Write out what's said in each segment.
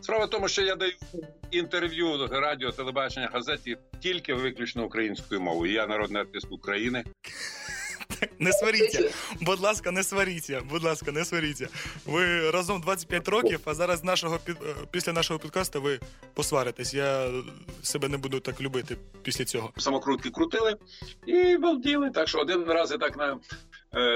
Справа в тому, що я даю інтерв'ю радіо, телебачення, газеті тільки виключно українською мовою. Я народний артист України. Не сваріться, будь ласка, не сваріться. Будь ласка, не сваріться. Ви разом 25 років, а зараз нашого під е, після нашого підкасту ви посваритесь. Я себе не буду так любити після цього. Самокрутки крутили і балділи. Так що один раз я так на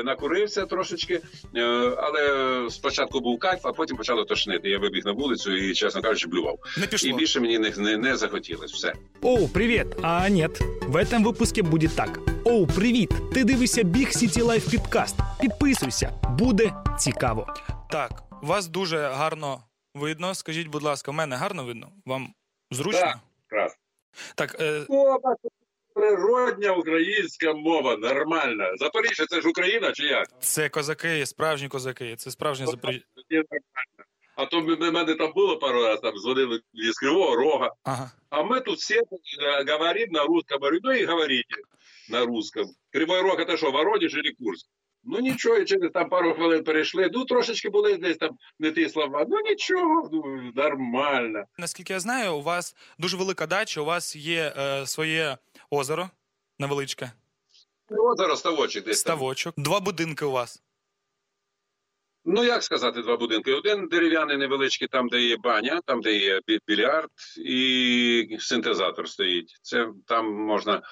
накурився трошечки, е, але спочатку був кайф, а потім почало тошнити. Я вибіг на вулицю і, чесно кажучи, блював. Не пішло. І більше мені не, не, не захотілося. Все. Оу, привіт! А нет, в этом выпуске буде так. Оу, привіт! Ти дивишся Big City Life підкаст. Підписуйся, буде цікаво. Так, вас дуже гарно видно. Скажіть, будь ласка, в мене гарно видно? Вам зручно? Так, красно. Так, е, О, природня українська мова, нормальна. Запоріжжя це ж Україна чи як? Це козаки, справжні козаки, це справжні Запоріжжя. А то в мене там було пару разів, там дзвонили з Кривого Рога. Ага. А ми тут всі э, говоримо на русском. Ну і говорите на русском. Кривой Рог це що, Воронеж или Курск? Ну нічого, і через там пару хвилин перейшли. Ну трошечки були десь там не ті слова. Ну нічого, ну нормально. Наскільки я знаю, у вас дуже велика дача, у вас є е, своє озеро невеличке. Озеро ставочок десь. Ставочок. Два будинки у вас. Ну, як сказати, два будинки. Один дерев'яний невеличкий, там, де є баня, там, де є більярд, і синтезатор стоїть. Це там можна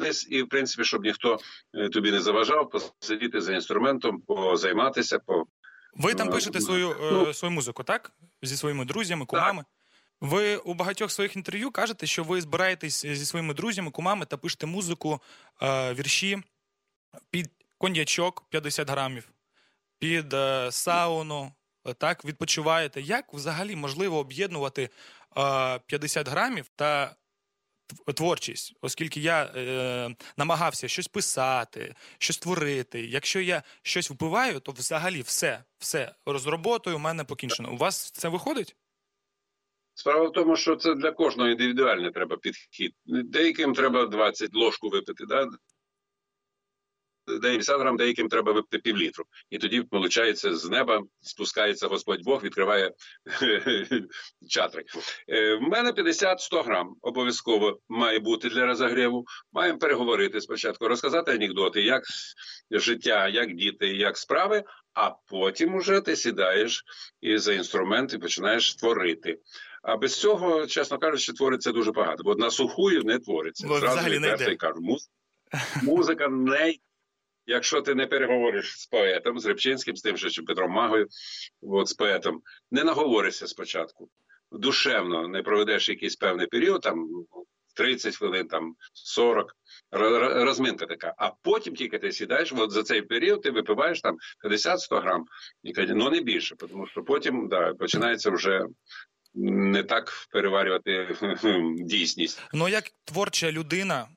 десь, і, в принципі, щоб ніхто е, тобі не заважав, посидіти за інструментом, позайматися. по... Ви там пишете свою ну, свою музику, так? Зі своїми друзями, кумами. Так. Ви у багатьох своїх інтерв'ю кажете, що ви збираєтесь зі своїми друзями, кумами та пишете музику, е, вірші під коньячок 50 грамів, під е, сауну, так, відпочиваєте. Як взагалі можливо об'єднувати е, 50 грамів та творчість, оскільки я е, намагався щось писати, щось творити. Якщо я щось впиваю, то взагалі все, все з роботою у мене покінчено. У вас це виходить? Справа в тому, що це для кожного індивідуальний треба підхід. Деяким треба 20 ложку випити, да? Деяким 50 грам, деяким треба випити півлітру. І тоді, виходить, з неба спускається Господь Бог, відкриває чатри. Е, в мене 50-100 грам обов'язково має бути для розогріву. Маємо переговорити спочатку, розказати анекдоти, як життя, як діти, як справи. А потім уже ти сідаєш і за інструмент і починаєш творити. А без цього, чесно кажучи, твориться дуже багато. Бо на сухую не твориться. Зразу не кажу, музика не якщо ти не переговориш з поетом, з Рибчинським, з тим же Петром Магою, от, з поетом, не наговоришся спочатку. Душевно не проведеш якийсь певний період, там 30 хвилин, там 40, розминка така. А потім тільки ти сідаєш, от за цей період ти випиваєш там 50-100 грам, ну не більше, тому що потім да, починається вже не так переварювати дійсність. Ну як творча людина,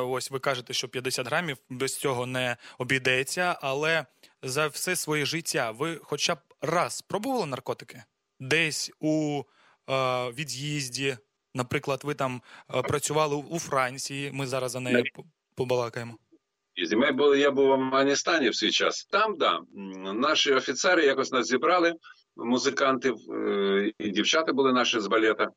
ось ви кажете, що 50 грамів без цього не обійдеться, але за все своє життя ви хоча б раз спробували наркотики? Десь у е, від'їзді, наприклад, ви там е, працювали у Франції. Ми зараз за нею побалакаємо. Ми були, я був в Афганістані в свій час. Там да наші офіцери якось нас зібрали музикантів, е, і дівчата були наші з балета.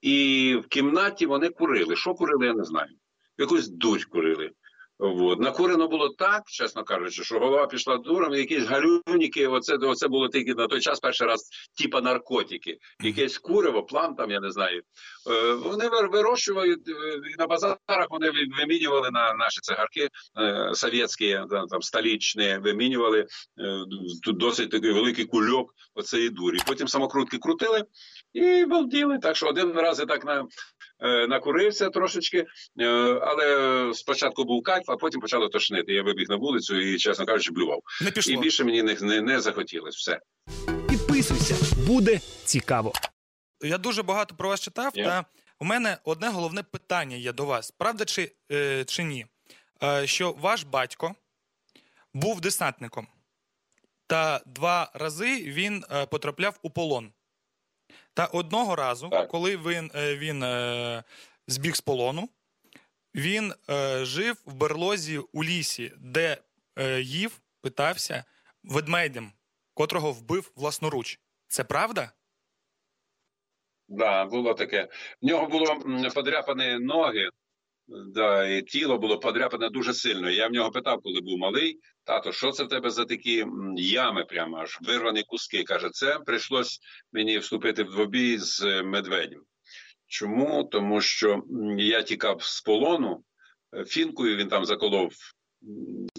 І в кімнаті вони курили. Що курили, я не знаю. Якусь дурь курили. От. Накурено було так, чесно кажучи, що голова пішла дуром, якісь галюніки, оце оце було тільки на той час перший раз, типа наркотики, якесь курево, план там, я не знаю. Е, Вони вирощували на базарах, вони вимінювали на наші цигарки е, совєтські, там столічні, вимінювали е, тут досить такий великий кульок оцеї дурі. Потім самокрутки крутили і балділи. Так що один раз я так на Е, накурився трошечки, е, але спочатку був кайф, а потім почало тошнити. Я вибіг на вулицю і, чесно кажучи, блював. Не пішло. І більше мені не, не, не захотілося. Все. Підписуйся, буде цікаво. Я дуже багато про вас читав. Yeah. Та у мене одне головне питання є до вас: правда чи, е, чи ні? Е, Що ваш батько був десантником, та два рази він е, потрапляв у полон. Та одного разу, так. коли він е, він е, збіг з полону, він е, жив в берлозі у лісі, де їв, питався ведмедем, котрого вбив власноруч. Це правда? Так, да, було таке. В нього було подряпані ноги, да, і тіло було подряпане дуже сильно. Я в нього питав, коли був малий, тато, що це в тебе за такі ями, прямо аж вирвані куски. Каже, це прийшлось мені вступити в двобій з медведем. Чому? Тому що я тікав з полону, е, фінкою він там заколов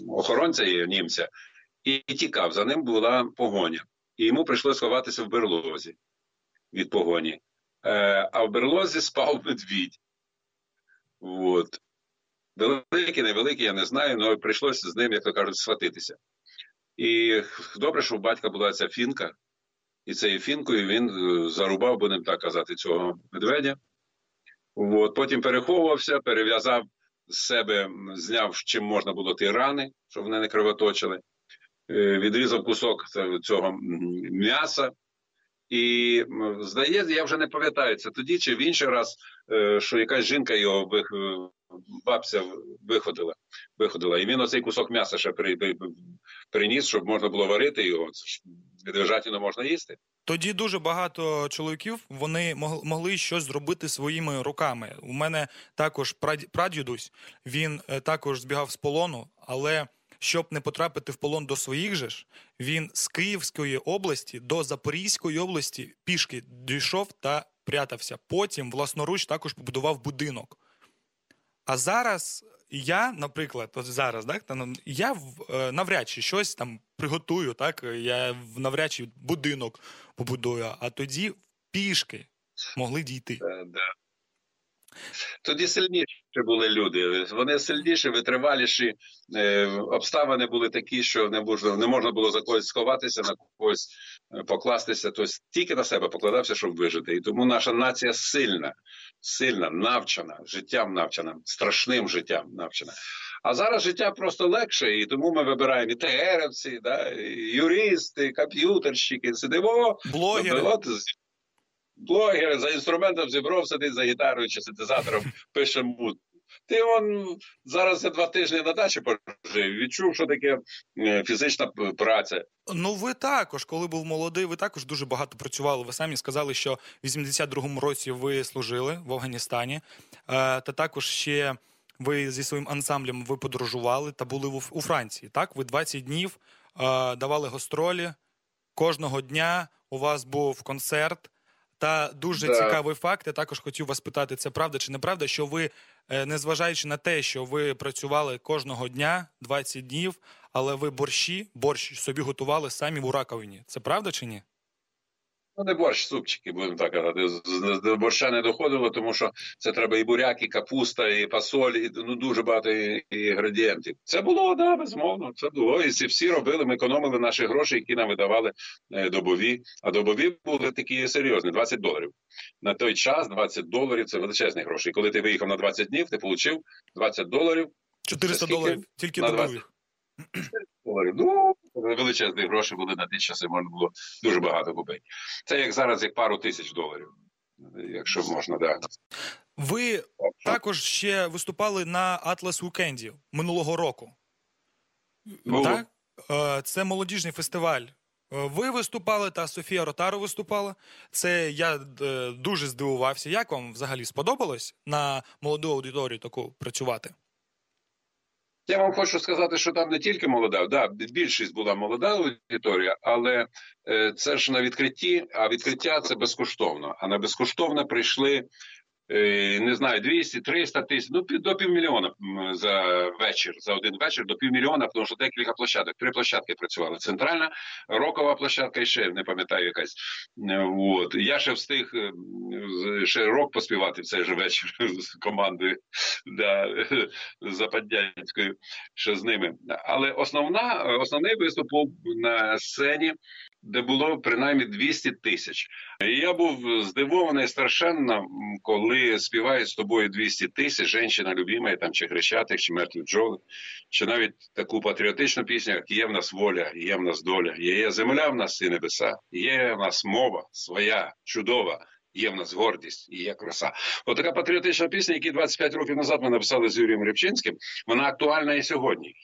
охоронця німця і тікав. За ним була погоня. І йому прийшлося ховатися в берлозі від погоні. Е, а в берлозі спав медвідь. От. Великий, невеликий, я не знаю, але прийшлося з ним, як то кажуть, схватитися. І добре, що у батька була ця фінка, і цією фінкою він е, зарубав, будемо так казати, цього медведя. От. Потім переховувався, перев'язав з себе, зняв, чим можна було ті рани, щоб вони не кровоточили, е, відрізав кусок цього м'яса. І здається, я вже не пам'ятаю це тоді, чи в інший раз, е, що якась жінка його бабця виходила, виходила. І він оцей кусок м'яса ще приніс, щоб можна було варити його. Відвижатіно можна їсти. Тоді дуже багато чоловіків вони могли щось зробити своїми руками. У мене також прадідусь, він е, також збігав з полону, але щоб не потрапити в полон до своїх же ж, він з Київської області до Запорізької області пішки дійшов та прятався. Потім власноруч також побудував будинок. А зараз я, наприклад, от зараз, так, я е, навряд чи щось там приготую, так, я навряд чи будинок побудую, а тоді пішки могли дійти. Да. Тоді сильніші були люди. Вони сильніші, витриваліші. Е, обставини були такі, що не можна не можна було за когось сховатися, на когось е, покластися. Тобто тільки на себе покладався, щоб вижити. І тому наша нація сильна, сильна, навчена, життям навчена, страшним життям навчена. А зараз життя просто легше, і тому ми вибираємо і ТРівці, да, і юристи, комп'ютерщики, сидимо. Блогери. От, блогер за інструментом зібрав, сидить за гітарою чи синтезатором, пише мут. Ти он зараз за два тижні на дачі пожив, відчув, що таке е, фізична праця. Ну, ви також, коли був молодий, ви також дуже багато працювали. Ви самі сказали, що в 82-му році ви служили в Афганістані, е, та також ще ви зі своїм ансамблем ви подорожували та були у Франції. Так, ви 20 днів е, давали гастролі. Кожного дня у вас був концерт. Та дуже да. цікавий факт. Я також хотів вас питати, це правда чи неправда, що ви, е, незважаючи на те, що ви працювали кожного дня 20 днів, але ви борщі, борщ собі готували самі в раковині. Це правда чи ні? Ну, не борщ, супчики, будемо так казати. До борща не доходило, тому що це треба і буряк, і капуста, і фасоль, і ну дуже багато інгредієнтів. Це було, да, безмовно. Це було. І всі робили. Ми економили наші гроші, які нам видавали е, добові. А добові були такі серйозні 20 доларів. На той час 20 доларів це величезні гроші. І коли ти виїхав на 20 днів, ти отримав 20 доларів. 400 доларів тільки на добових. Доларів. Ну, величезні гроші були на ті часи, можна було дуже багато купити. Це як зараз, як пару тисяч доларів, якщо можна, да. Ви також ще виступали на Атлас Вікенді минулого року. Було. Так? Е, це молодіжний фестиваль. Е, ви виступали, та Софія Ротаро виступала. Це я е, дуже здивувався. Як вам взагалі сподобалось на молоду аудиторію таку працювати? Я вам хочу сказати, що там не тільки молода, да, більшість була молода аудиторія, але е, це ж на відкритті, а відкриття це безкоштовно. А на безкоштовне прийшли не знаю, 200, 300 тисяч, ну до півмільйона за вечір, за один вечір до півмільйона, тому що декілька площадок, три площадки працювали. Центральна рокова площадка і ще не пам'ятаю якась. Е, от. Я ще встиг е, ще рок поспівати в цей же вечір з командою да, Западянською, що з ними. Але основна, основний виступ був на сцені де було принаймні 200 тисяч. Я був здивований страшенно, коли співають з тобою 200 тисяч, жінка любима, там чи хрещатих, чи мертві бджоли, чи навіть таку патріотичну пісню, як є в нас воля, є в нас доля, є земля в нас і небеса, є в нас мова своя, чудова. Є в нас гордість і є краса. От патріотична пісня, яку 25 років назад ми написали з Юрієм Рибчинським, вона актуальна і сьогодні.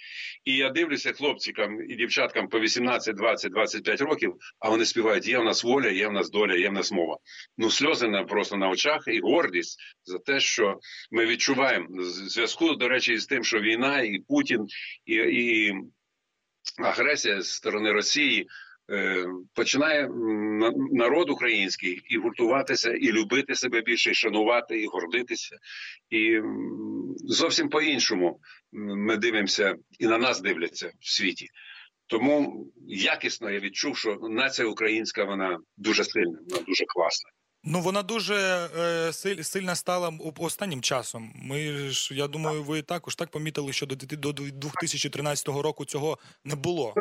І я дивлюся хлопчикам і дівчаткам по 18, 20, 25 років, а вони співають: є в нас воля, є в нас доля, є в нас мова. Ну, сльози на просто на очах і гордість за те, що ми відчуваємо в зв'язку, до речі, з тим, що війна, і Путін, і, і агресія з сторони Росії. Е, починає народ український і гуртуватися, і любити себе більше, і шанувати, і гордитися. І зовсім по-іншому ми дивимося і на нас дивляться в світі. Тому якісно я відчув, що нація українська вона дуже сильна, вона дуже класна. Ну вона дуже е, сильна стала останнім часом. Ми ж я думаю, ви також так помітили, що до до 2013 року цього не було.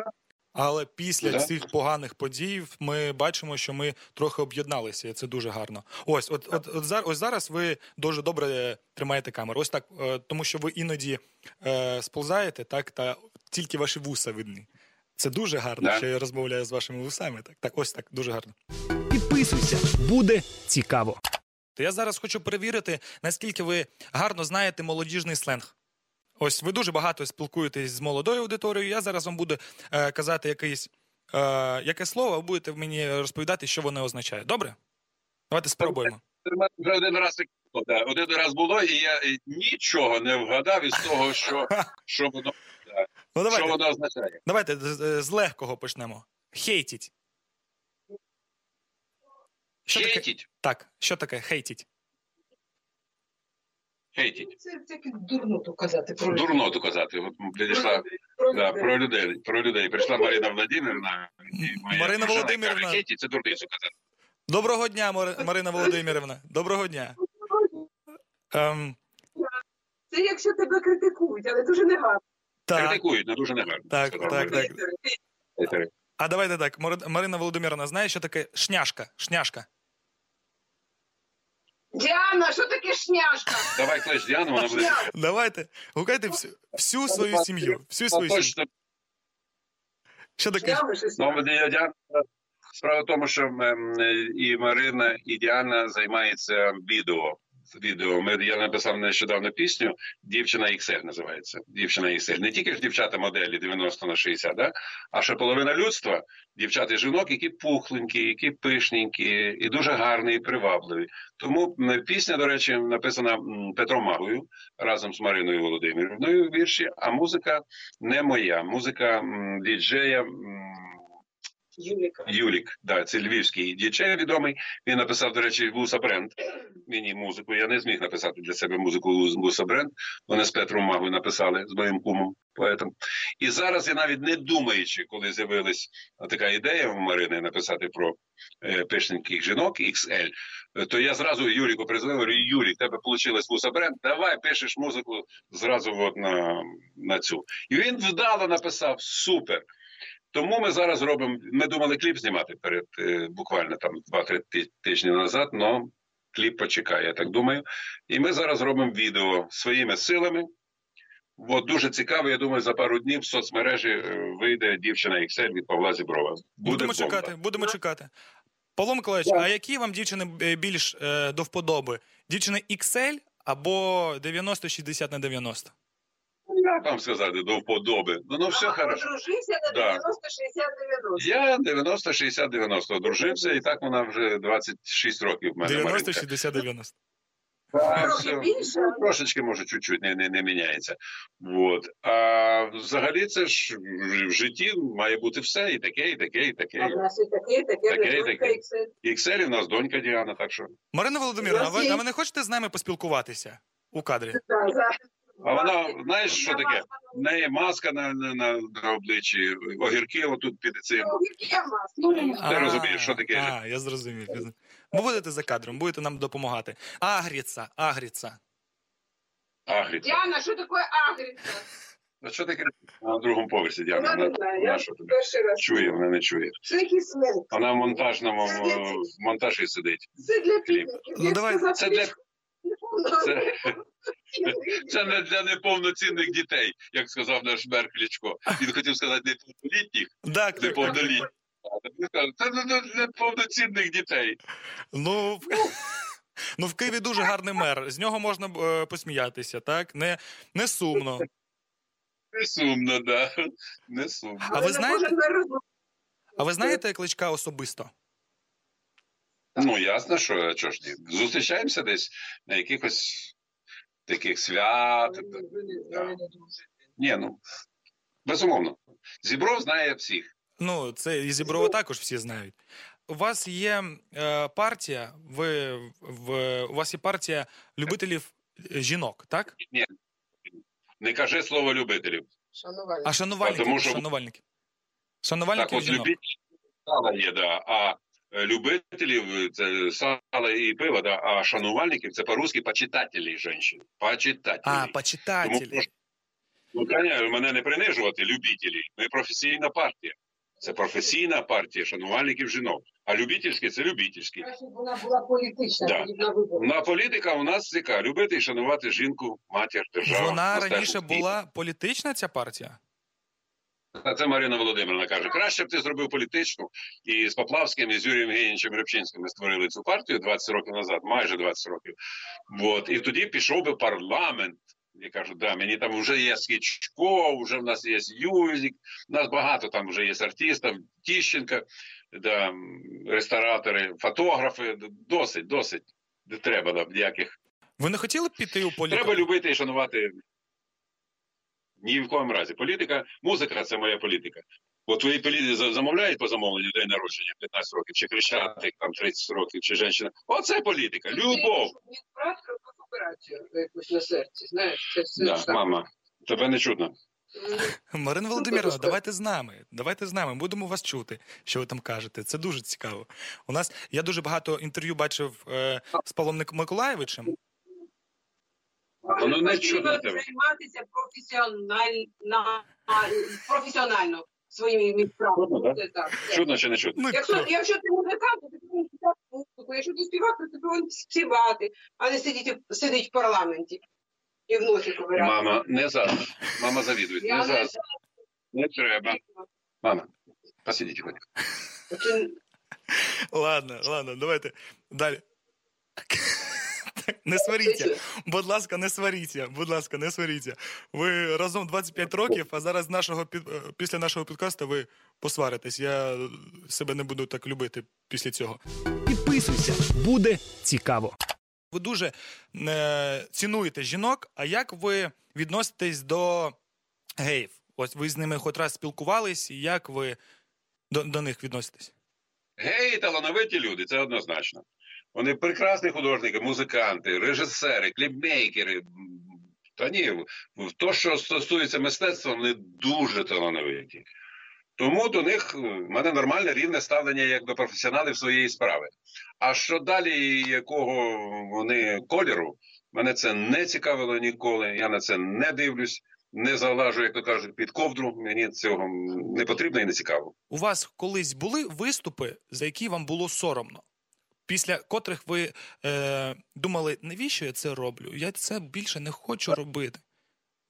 Але після да. цих поганих подій ми бачимо, що ми трохи об'єдналися, і це дуже гарно. Ось, от, от, от зараз, ось зараз ви дуже добре тримаєте камеру. Ось так, е, тому що ви іноді е, сползаєте, так та тільки ваші вуса видні. Це дуже гарно, да. що я розмовляю з вашими вусами. Так, так, ось так, дуже гарно. Підписуйся, буде цікаво. То я зараз хочу перевірити, наскільки ви гарно знаєте молодіжний сленг. Ось ви дуже багато спілкуєтесь з молодою аудиторією. Я зараз вам буду е, казати якийсь, е, яке слово, ви будете мені розповідати, що воно означає. Добре? Давайте спробуємо. Вже один раз один раз було, і я нічого не вгадав із того, що що воно ну, давайте, що воно означає. Давайте з, легкого почнемо. Хейтіть. Що Хейтіть? Таке? Так, що таке хейтіть? Хейтіть. Це тільки дурноту казати про людей. Дурноту казати. От прийшла про, да, про людей. Про людей. Прийшла Марина Владимирівна. Марина Володимирівна. Хейтіть, це дурницю казати. Доброго дня, Марина Володимирівна. Доброго дня. Ем... Це якщо тебе критикують, але дуже негарно. Так. Критикують, але дуже негарно. Так, так, так. А давайте так. Марина Володимирівна знає, що таке шняшка? Шняшка. Діана, що таке шняшка? Давай клич Діану, вона буде. Давайте. Гукайте всю, всю свою сім'ю. Всю свою сім'ю. Що таке? Ну, Діана, справа в тому, що і Марина, і Діана займаються відео відео. Ми, Я написав нещодавно пісню Дівчина XL називається. Дівчина XL. Не тільки ж дівчата моделі 90 на 60, да? а ще половина людства, дівчат і жінок, які пухленькі, які пишненькі, і дуже гарні, і привабливі. Тому пісня, до речі, написана Петром Магою разом з Мариною Володимирівною вірші, а музика не моя. Музика діджея. Юлік. Юлік, да, це львівський діджей відомий. Він написав, до речі, Вуса Бренд. Мені музику. Я не зміг написати для себе музику Вуса Бренд. Вони з Петром Магою написали з моїм кумом, поетом. І зараз я навіть не думаючи, коли з'явилась така ідея у Марини написати про е, пишненьких жінок XL, то я зразу Юліку призвив, говорю, Юлік, тебе вийшло Вуса Бренд, давай пишеш музику зразу от на, на цю. І він вдало написав супер. Тому ми зараз робимо. Ми думали кліп знімати перед е, буквально там 2-3 тижні назад. але кліп почекає, я так думаю. І ми зараз робимо відео своїми силами. От дуже цікаво. Я думаю, за пару днів в соцмережі е, вийде дівчина XL від Павла Зіброва. Буде будемо бомба. чекати. Будемо чекати. Павло Миколаївич, а які вам дівчини е, більш е, до вподоби? Дівчини XL або 90-60 на 90? Як вам сказати, до вподоби. Ну, ну все хорошо. Одружився на 90-60-90. Я 90-60-90 одружився, і так вона вже 26 років в мене. 90-60-90. Ну, трошечки, може, чуть-чуть не не, не міняється. Вот. А взагалі це ж в житті має бути все, і таке, і таке, і таке. А в нас і таке, і таке, таке, і таке. Ікселі в нас донька Діана, так що. Марина Володимирівна, а ви, а ви не хочете з нами поспілкуватися у кадрі? Так, а вона, знаєш, що таке? В неї маска на на, на, на обличчі, огірки отут під цим. Ти розумієш, що таке? А, я зрозумів. Ви будете за кадром, будете нам допомагати. Агріца, агріца. Агріца. Діана, що таке агріца? А що таке на другому поверсі, Діана? Вона, вона, вона що тобі? Чує, вона не чує. Це якийсь смерть. Вона в монтажному монтажі сидить. Це для підлітків. Ну, давай. Це для... Це... Це не для неповноцінних дітей, як сказав наш мер Кличко. Він хотів сказати неповнолітніх, так, неповнолітніх. Це для повноцінних дітей. Ну, ну, в Києві дуже гарний мер. З нього можна е, посміятися, так? Не не сумно. Не сумно, да. Не сумно. А ви знаєте, а ви знаєте Кличка особисто? Ну, ясно, що чого ж ні. Зустрічаємося десь на якихось таких свят. Да. Ні, ну, безумовно. Зібров знає всіх. Ну, це і Зіброва також всі знають. У вас є е, партія, ви в у вас є партія любителів е, жінок, так? Ні. Не кажи слово любителів. Шанувальники. А шанувальники. Тому що- шанувальники. Шанувальників Так, от жінок. любителів є, да, а любителів це сала і пива, да, а шанувальників це по-русски почитателі жінок. Почитателі. А, почитателі. прошу, ну, конечно, мене не принижувати, любителі. Ми професійна партія. Це професійна партія шанувальників жінок. А любительські це любительські. Вона була політична, Да. на політика у нас яка? Любити і шанувати жінку, матір, державу. Вона раніше була політична ця партія? Це Марина Володимирівна каже: краще б ти зробив політичну. І з Поплавським, і з Юрієм Генічем Рибчинським ми створили цю партію 20 років назад, майже 20 років. От. І тоді пішов би парламент. Я кажу, да, мені там вже є Скічко, вже в нас є Юзік, у нас багато там вже є артистів, Тіщенка, да, ресторатори, фотографи. Досить, досить. Не треба да, ніяких. Ви не хотіли б піти у політику? Треба любити і шанувати. Ні в коєму разі. Політика, музика це моя політика. От твої політики замовляють по замовленню день народження 15 років, чи хрещатик там 30 років, чи жінка. Оце політика. Любов. Він брат робив операцію якусь на серці, знаєш, це все Да, так. мама, тебе не чутно. Мгм. Марина Володимирівна, давайте з нами. Давайте з нами. Будемо вас чути, що ви там кажете. Це дуже цікаво. У нас я дуже багато інтерв'ю бачив е, з Павлом Миколаєвичем. Воно не Потрібно чутно тебе. займатися професіонально, професіонально своїми справами. Чудно чи не чутно? Ну, Якщо, якщо ти музикант, то ти повинен співати музику. Якщо ти співак, то ти повинен співати, а не сидіти сидить в парламенті і в носі ковиряти. Мама, не зараз. Мама завідує. Не не зараз. Не треба. Мама, посидіть хоч. Ладно, ладно, давайте далі. Не сваріться. Будь ласка, не сваріться. Будь ласка, не сваріться. Ви разом 25 років, а зараз нашого під- е, після нашого підкасту ви посваритесь. Я себе не буду так любити після цього. Підписуйся, буде цікаво. Ви дуже е, цінуєте жінок. А як ви відноситесь до геїв? Ось ви з ними хоч раз спілкувались, і як ви до, до них відноситесь? Геї талановиті люди, це однозначно. Вони прекрасні художники, музиканти, режисери, кліпмейкери. Та ні, в- то, що стосується мистецтва, вони дуже талановиті. Тому до них е, в мене нормальне рівне ставлення як до професіоналів своєї справи. А що далі, якого вони кольору, мене це не цікавило ніколи. Я на це не дивлюсь, не залажу, як то кажуть, під ковдру. Мені цього не потрібно і не цікаво. У вас колись були виступи, за які вам було соромно, після котрих ви е, думали, навіщо я це роблю? Я це більше не хочу робити.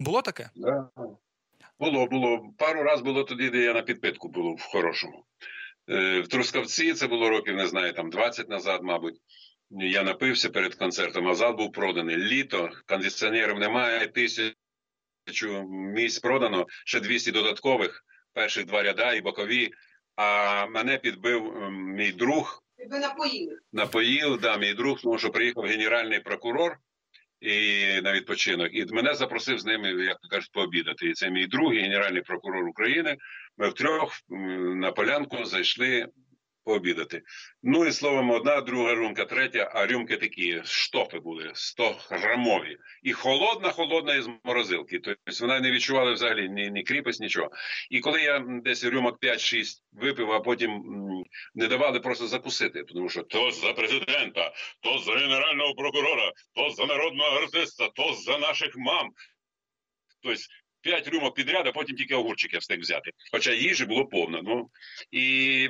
Було таке? Було, було. Пару раз було тоді, де я на підпитку був в хорошому. Е, в Трускавці це було років, не знаю, там 20 назад, мабуть. Я напився перед концертом, а зал був проданий. Літо, кондиціонерів немає, тисячу місць продано, ще 200 додаткових, перших два ряда і бокові. А мене підбив мій друг, Тебе напоїли. напоїв, да, мій друг, тому що приїхав генеральний прокурор і на відпочинок. І мене запросив з ними, як кажуть, пообідати. І це мій друг, генеральний прокурор України. Ми втрьох на полянку зайшли пообідати. Ну і словом, одна, друга рюмка, третя, а рюмки такі штофи були 100 грамові. І холодна, холодна із морозилки. Тобто вона не відчувала взагалі ні, ні кріпость, нічого. І коли я десь рюмок 5-6 випив, а потім не давали просто закусити, тому що то за президента, то за генерального прокурора, то за народного артиста, то за наших мам. Тобто п'ять рюмок підряд, а потім тільки огурчики встиг взяти. Хоча їжі було повно. Ну і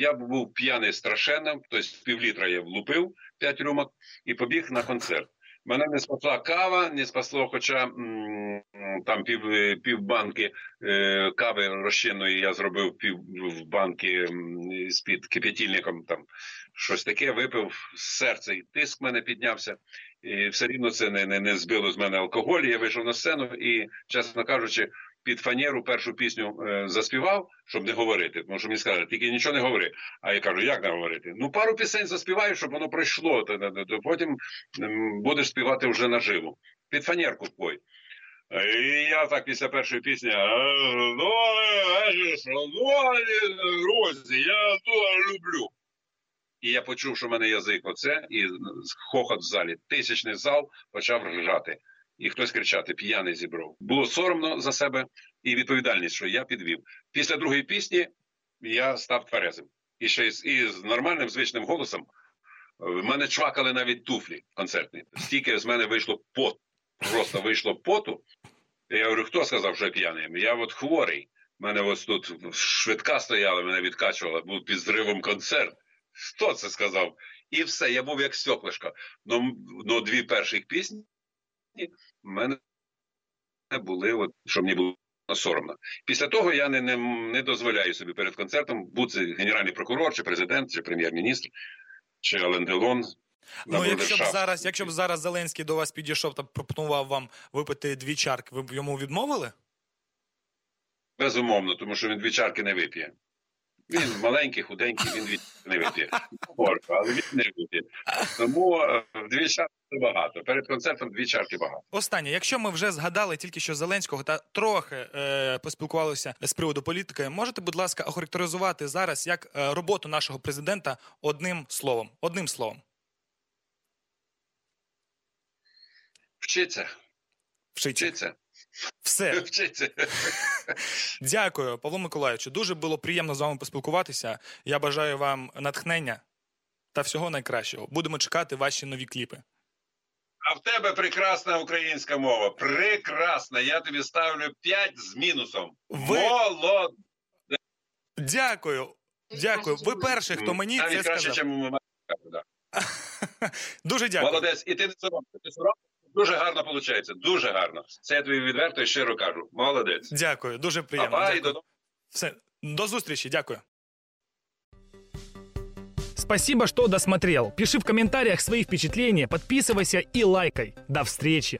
я був п'яний страшенно, тобто півлітра я влупив п'ять рюмок і побіг на концерт. Мене не спасла кава, не спасло, хоча там пів півбанки е, кави розчинної я зробив пів банки з під кип'ятільником. Там щось таке випив серце, і тиск мене піднявся, і все рівно це не не, не збило з мене алкоголь. Я вийшов на сцену і, чесно кажучи, під фанеру першу пісню е, заспівав, щоб не говорити. Тому що мені сказали, тільки нічого не говори. А я кажу, як не говорити? Ну, пару пісень заспіваю, щоб воно пройшло. То, то, то потім будеш співати вже наживу. Під фанерку пой. І я так після першої пісні друзі, я дуже люблю. І я почув, що в мене язик оце, і хохот в залі. Тисячний зал почав ржати і хтось кричати П'яний зібрав. Було соромно за себе і відповідальність, що я підвів. Після другої пісні я став тверезим. І ще із, і з нормальним звичним голосом в мене чвакали навіть туфлі концертні. Стільки з мене вийшло пот. Просто вийшло поту. Я говорю, хто сказав, що я п'яний? Я от хворий. У мене ось тут швидка стояла, мене відкачувала, був під зривом концерт. Хто це сказав? І все, я був як стеклишко. Ну, ну дві перших пісні в мене були, от, що мені було соромно. Після того я не не, не дозволяю собі перед концертом бути генеральний прокурор, чи президент, чи прем'єр-міністр, чи Ален Делон. Ну, якщо б зараз, якщо б зараз Зеленський до вас підійшов та пропонував вам випити дві чарки, ви б йому відмовили? Безумовно, тому що він дві чарки не вип'є. Він маленький, худенький, він від не вип'є. Але він не вип'є. Тому е, дві чарки багато. Перед концертом дві чарки багато. Останнє, якщо ми вже згадали тільки що Зеленського та трохи е, поспілкувалися з приводу політики, можете, будь ласка, охарактеризувати зараз як е, роботу нашого президента одним словом. Одним словом. Вчиться. Вчиться. Вчиться. Все. Вчиться. Дякую, Павло Миколаївичу. Дуже було приємно з вами поспілкуватися. Я бажаю вам натхнення та всього найкращого. Будемо чекати ваші нові кліпи. А в тебе прекрасна українська мова. Прекрасна. Я тобі ставлю 5 з мінусом. Ви... Молод. Дякую. Дякую. Ви перший, хто мені Навіть це краще, сказав. ніж ми. Дуже дякую. Молодець. І ти не соромся. Ти соромся. Дуже гарно виходить. Дуже гарно. Це я тобі відверто і щиро кажу. Молодець. Дякую, дуже приємно. Папа, і Дякую. до Все. До зустрічі, дякую. Спасибо, что досмотрел. Пиши в комментариях свои впечатления, подписывайся и лайкай. До встречи!